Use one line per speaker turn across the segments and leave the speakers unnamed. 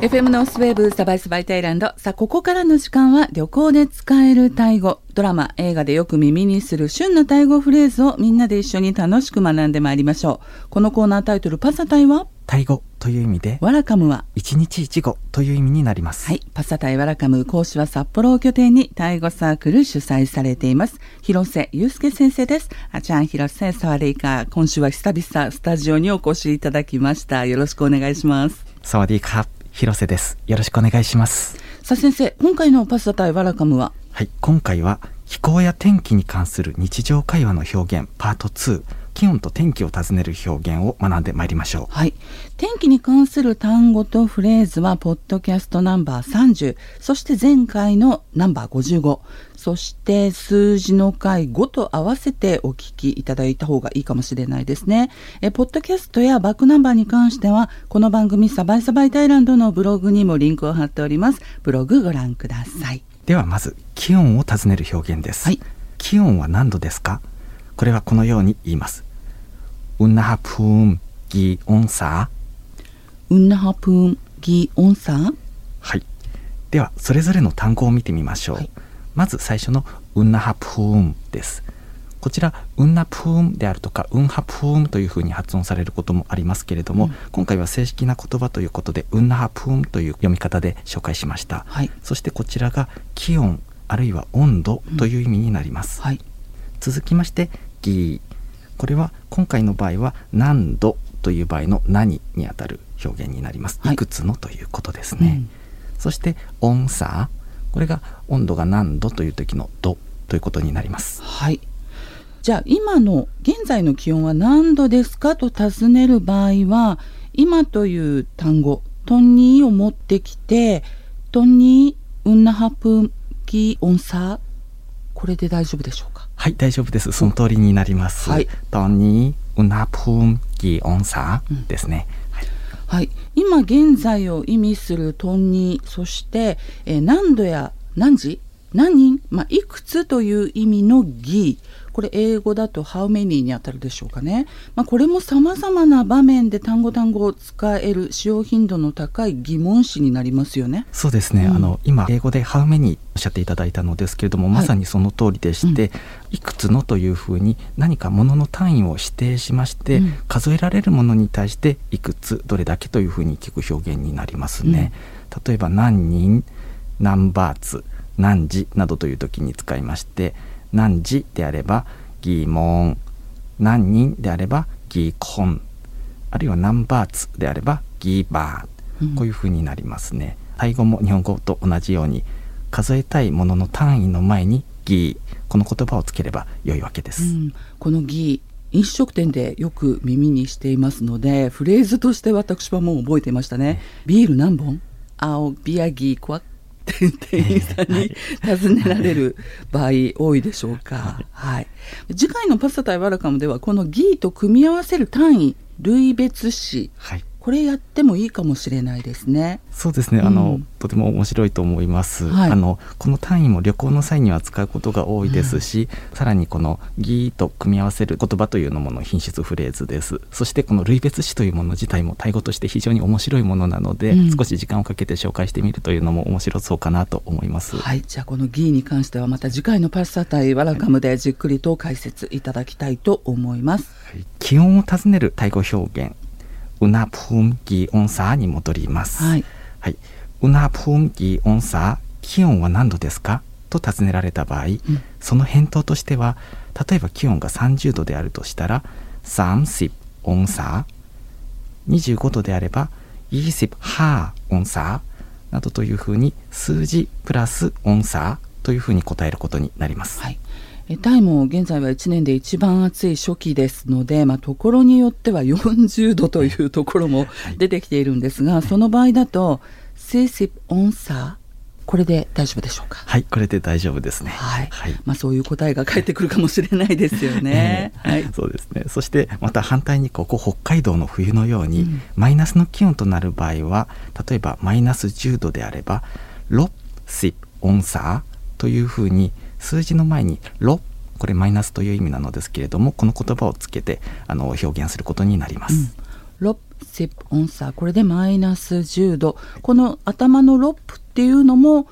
FM ノースウェーブサバイスバイタイランド。さあ、ここからの時間は旅行で使えるタイ語。ドラマ、映画でよく耳にする旬なタイ語フレーズをみんなで一緒に楽しく学んでまいりましょう。このコーナータイトル、パサタイは？
タイ語という意味で、
ワラカムは？
一日一語という意味になります。
はい。パサタイワラカム講師は札幌を拠点にタイ語サークル主催されています。広瀬祐介先生です。あちゃん広瀬サワレイカ。今週は久々スタジオにお越しいただきました。よろしくお願いします。
サワディーカー広瀬です。よろしくお願いします。
さあ先生、今回のパサタイワラカムは？
はい、今回は気候や天気に関する日常会話の表現パート2、気温と天気を尋ねる表現を学んでまいりましょう。
はい。天気に関する単語とフレーズは、ポッドキャストナンバー30、そして前回のナンバー55、そして数字の回5と合わせてお聞きいただいた方がいいかもしれないですね。え、ポッドキャストやバックナンバーに関しては、この番組サバイサバイタイランドのブログにもリンクを貼っております。ブログご覧ください。
ではまず気温を尋ねる表現です。
はい
気温は何度ですか？これはこのように言います。ウンナハプームギオンサー
ウンナハプーンギオンサー
はい。では、それぞれの単語を見てみましょう。
はい
まず最初のウンナハプームです。こちら、ウンナプームであるとか、ウンハプームというふうに発音されることもありますけれども、
うん
今回は正式な言葉ということで、ウンナハプームという読み方で紹介しました。
はい。
そしてこちらが気温、あるいは温度という意味になります。
はい。
続きましてギーこれは今回の場合は何度という場合の何にあたる表現になります、
はい。
い、くつのということですね、
うん。
そして温差。これが温度が何度という時の度ということになります。
はい。じゃあ今の現在の気温は何度ですかと尋ねる場合は今という単語トンニーを持ってきてトンニーウンナハプキオンこれで大丈夫でしょうか？
はい大丈夫です。その通りになります、
はい。
トニーウナプーギ温差
うん。
ですね、はい。
はい、今現在を意味するトンニーそして、えー何度や何時？何？人、まあ、いくつという意味のギーこれ英語だと how many にあたるでしょうかね、まあ、これもさまざまな場面で単語単語を使える使用頻度の高い疑問詞になりますよね。
そうですね、
うん。
あの今英語で「How many」おっしゃっていただいたのですけれども、
はい
まさにその通りでして、い。くつのというふうに何かものの単位を指定しまして、
うん。
数えられるものに対していくつどれだけというふうに聞く表現になりますね。例えば何人何バーツ何時などという時に使いまして何時であれば疑問何人であれば疑問あるいは何バーツであればギーバー、
うん
こういうふうになりますね。タイ語も日本語と同じように数えたいものの単位の前にギーこの言葉をつければ良いわけです。
うん、このギー飲食店でよく耳にしていますのでフレーズとして私はもう覚えていましたね。ビール何本？青ビアギークワって店員さんに尋ねられる場合多いでしょうか。はい。次回のパスタ対ワラカムではこのギーと組み合わせる単位類別詞
はい
これやってもいいかもしれないですね。
そうですね。あの、
うん。
とても面白いと思います、
はい。
あのこの単位も旅行の際には使うことが多いですし、さらにこの「ギー」と組み合わせる言葉というのもの品質フレーズです。そしてこの類別詞というもの自体もタイ語として非常に面白いものなので、
うん。
少し時間をかけて紹介してみるというのも面白そうかなと思います、
はい。じゃあこのギーに関してはまた次回のパスタ対ワラカムでじっくりと解説いただきたいと思います。
気温を尋ねるタイ語表現ウナプームギオンサーに戻ります
はい。
はい、ウナプームギオンサー気温は何度ですか？と尋ねられた場合、その返答としては例えば気温が30度であるとしたら30温差25度であれば25温差などというふうに数字プラス温差というふうに答えることになります。
はい。えタイも現在は1年で一番暑い初期ですので、まあ、ところによっては40度というところも出てきているんですが、その場合だと40温差これで大丈夫でしょうか？
はい、これで大丈夫ですね。
はい、
はい
まあそういう答えが返ってくるかもしれないですよね。
ええ
はい。
そうですねそしてまた反対にここ北海道の冬のように、
うん
マイナスの気温となる場合は例えばマイナス10度であれば6シ温差というふうに数字の前に6これマイナスという意味なのですけれどもこの言葉をつけてあの表現することになります。
うん、ロシップオンサー。これでマイナス10度。この頭のロップっていうのも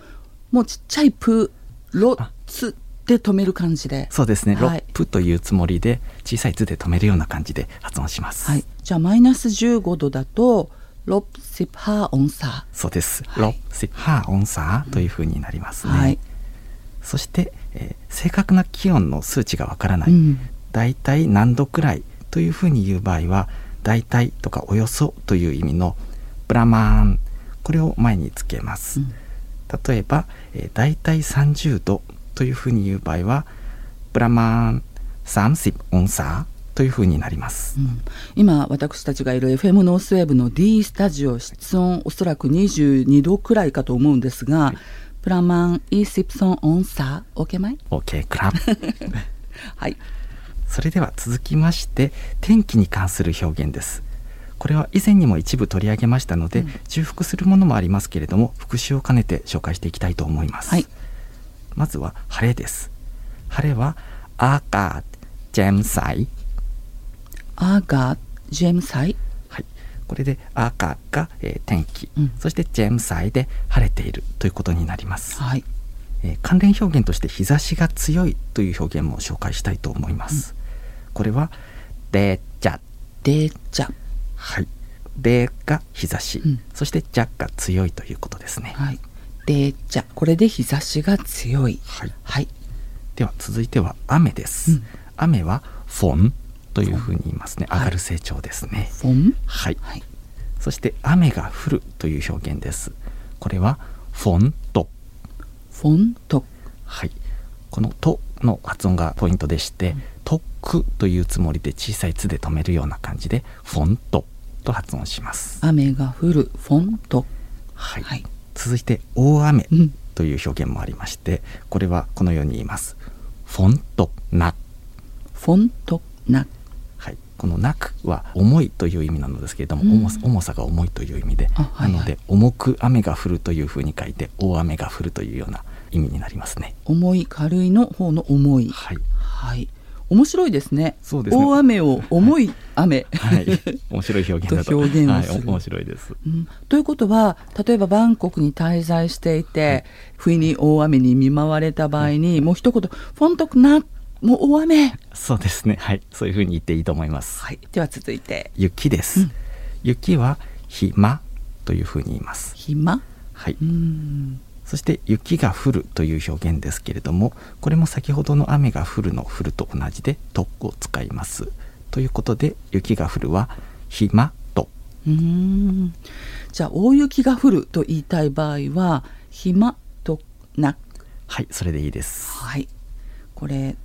もうちっちゃいプロツで止める感じで。
そうですね、
はい。
ロップというつもりで小さい「図で止めるような感じで発音します、
はい。じゃあマイナス15度だとロップシップハーオンサ
そうです、
はい。
ロップシハーオンサーというふうになりますね、
ーはい、
そして、えー正確な気温の数値がわからない、
うん。
だいたい何度くらいというふうに言う場合はだいたいとかおよそという意味のブラマーン。これを前につけます、
うん。
例えば、えー、だいたい30度というふうに言う場合はブラマーン30オンサーというふうになります、
うん。今私たちがいる FM ノースウェーブの D スタジオ室温おそらく22度くらいかと思うんですが、 ประมาณ20องオา OK ไหม
OK คクラブ
はい。
それでは続きまして天気に関する表現です。これは以前にも一部取り上げましたので、うん、重複するものもありますけれども復習を兼ねて紹介していきたいと思います。
はい、
まずは晴れです。晴れはアーカージェムサイ。
アーカージェムサイ？
これでアーカーが、えー天気、
うん。
そしてジェムサイで晴れているということになります、
はい。
えー関連表現として日差しが強いという表現も紹介したいと思います、これはデジャ。
デーチャ。
はい。デが日差し、
うん。
そしてジャが強いということですね、
はい。デーチャ。これで日差しが強い。
はい、
はい。
では続いては雨です、
うん。
雨はフォンというふうに言いますね。
はい。
上がる成長ですね。はい、
はい。
そして雨が降るという表現です。これはフォンと。
フォント
はい。この「と」の発音がポイントでして「とく」というつもりで小さい「つ」で止めるような感じで「フォント」と発音します。
雨が降る。フォント
はい、
はい。
続いて「大雨
うん」
という表現もありましてこれはこのように言います「フォントな」
フォントな。
はい、この「なく」は重いという意味なのですけれども、
うん。
重さが重いという意味で、
あはいはい。
なので重く雨が降るというふうに書いて大雨が降るというような意味になりますね。
重い軽いの方の重い。
はい、
はい。面白いですね。
そうですね。
大雨を重い雨、
はい、面白い表現だと。
と表現をする。
はい、面白いです。
うん。ということは例えばバンコクに滞在していて、不意に大雨に見舞われた場合に、もう一言「フォントクナもう大雨
そうですね、はい、そういうふうに言っていいと思います。
はいでは続いて
雪です。
うん
雪は暇というふうに言います。
暇？
はい。
うん
そして雪が降るという表現ですけれどもこれも先ほどの雨が降るの降ると同じで「と」を使います。ということで雪が降るは「暇と
うんじゃあ大雪が降ると言いたい場合は暇とな」
はいそれでいいです。
はいこれ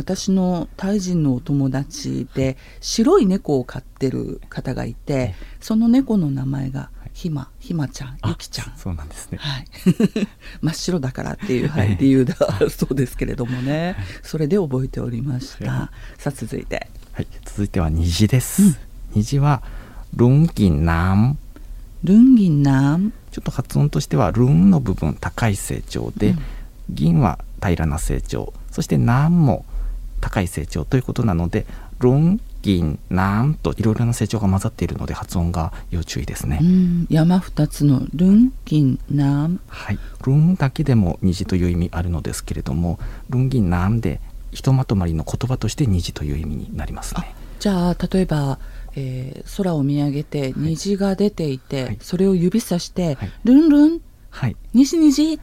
私のタイ人のお友達で白い猫を飼ってる方がいてその猫の名前がひまひまちゃん
あ
ゆきちゃん。
そうなんですね。
はい、真っ白だからっていう、は
ええ。
い、理由だそうですけれどもね。それで覚えておりました。さあ続いて。
はい、続いては虹です。
うん。
虹はルンギンナム
ルンギンナン？
ちょっと発音としてはルンの部分高い成長で、
うん。
銀は平らな成長。そしてナンも高い成長ということなのでルン銀ナンといろいろな成長が混ざっているので発音が要注意ですね、
うん。山二つのルンギンナン
はい、ルンだけでも虹という意味あるのですけれどもルン銀ナンでひとまとまりの言葉として虹という意味になりますね。
じゃあ例えば、えー空を見上げて虹が出ていて、
はい。
それを指さして、
はい。
ルンルン
はい。
虹虹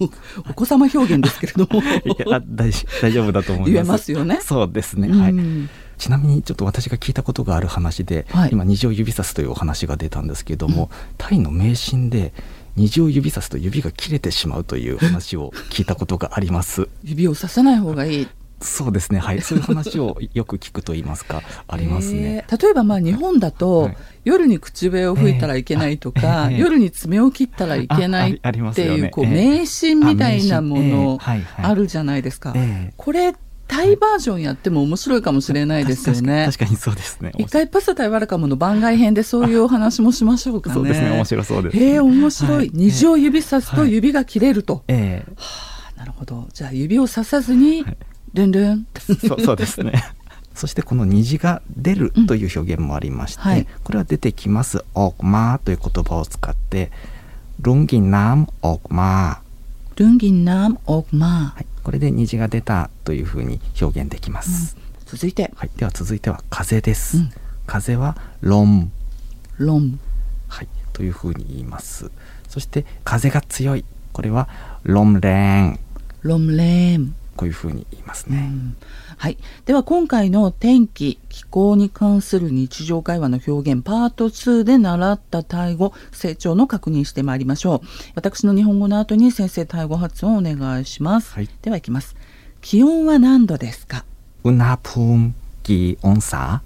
お子様表現ですけれども。
いやあ大大丈夫だと思います。
言えますよね。
そうですね、はい。
うん
ちなみにちょっと私が聞いたことがある話で、
はい。
今虹を指さすというお話が出たんですけれども、タイの迷信で虹を指さすと指が切れてしまうという話を聞いたことがあります。
指をささない方がいい
そうですね。はい。そういう話をよく聞くと言いますか ありますね、
えー。例えばまあ日本だと、
はい。
夜に口笛を吹いたらいけないとか、
えーえー
夜に爪を切ったらいけないっていうこう
よね。えー
迷信みたいなものあるじゃないですか。
ええ。
これタイバージョンやっても面白いかもしれないですよね。
確かに確かにそうですね。
一回パスタイワラカムの番外編でそういうお話もしましょうかね。
そうですね。面白そうです
へえ面白い、
はい。
虹を指さすと指が切れると。
ええ。
はあなるほど。じゃあ指をささずに、
はい
ルンルン。
そうそうですね。そしてこの虹が出るという表現もありまして、
うんはい、
これは出てきます「おくま」という言葉を使って「ルンギンナムおくま」「ルン
ギンナムおくま」
はい、これで虹が出たというふうに表現できます、うん、
続いて、
はい、では続いては風です、
うん、
風は「ロン」「
ロン」
はい、というふうに言います。そして風が強い。これは「ロンレーン」「
ロンレーン」
こういうふうに言いますね、
うん、はい。では今回の天気気候に関する日常会話の表現パート2で習ったタイ語成長の確認してまいりましょう。私の日本語の後に先生タイ語発音お願いします、
はい、
ではいきます。気温は何度ですか？
うなぷんギオンサ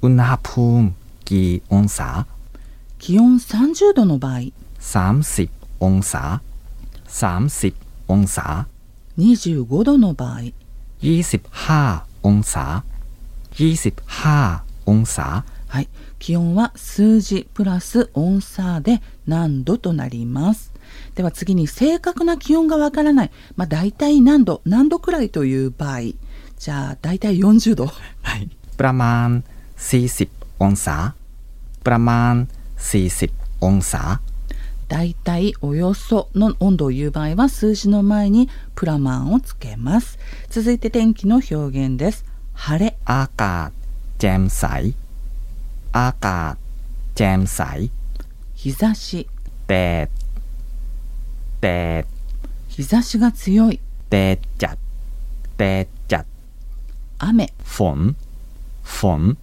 ウナプンギオンサ
気温30度の場合。
30オンサ30オンサ
25度の場合、
25องศา25องศา
はい。気温は数字プラス音差で何度となります。では次に正確な気温がわからない。まあ大体何度、何度くらいという場合。じゃあ大体40度。
はいประมาณ40องศาประมาณ40องศา
だいたいおよその温度を言う場合は数字の前にプラマンをつけます。続いて天気の表現です。晴れ、
赤、ジェムサイ、赤、ジェムサイ、
日差し、
で、で、
日差しが強い、
でちゃ、でちゃ、雨、フ
ォ
ン、フォン、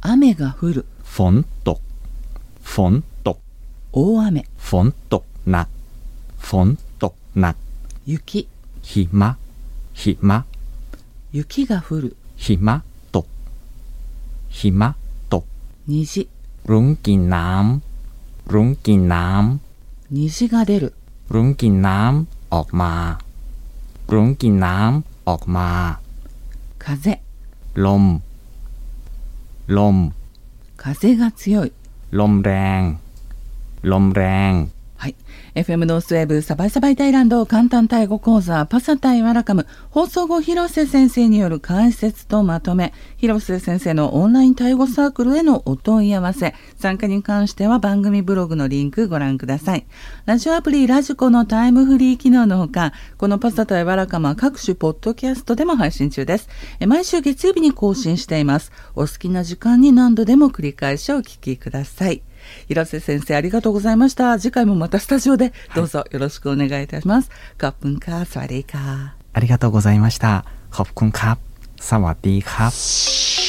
雨が降る、
フォント、フォン。
大雨、
ฝนตกหนัก ฝนตกหนัก
雪、
หิมะหิมะ
雪が降る、
หิมะตก หิมะตก
虹、
รุ้งกินน้ำ รุ้งกินน้
虹が出る、 ำ
รุ้งกินน้ำออกมา รุ้งกินน้ำออกมา
風、
ลม ลม
風が強い。
ลมแรง ลมแรง
はい。FM ノースウェーブサバイサバイタイランド簡単タイ語講座パサタイワラカム放送後広瀬先生による解説とまとめ広瀬先生のオンラインタイ語サークルへのお問い合わせ参加に関しては番組ブログのリンクご覧くださいラジオアプリラジコのタイムフリー機能のほかこのパサタイワラカムは各種ポッドキャストでも配信中ですえ毎週月曜日に更新していますお好きな時間に何度でも繰り返しお聞きください 平瀬先生ありがとうございました。次回もまたスタジオでどうぞよろしくお願いいたします、カップンカーサワディーカー
ありがとうございました。
カップンカーサワディーカー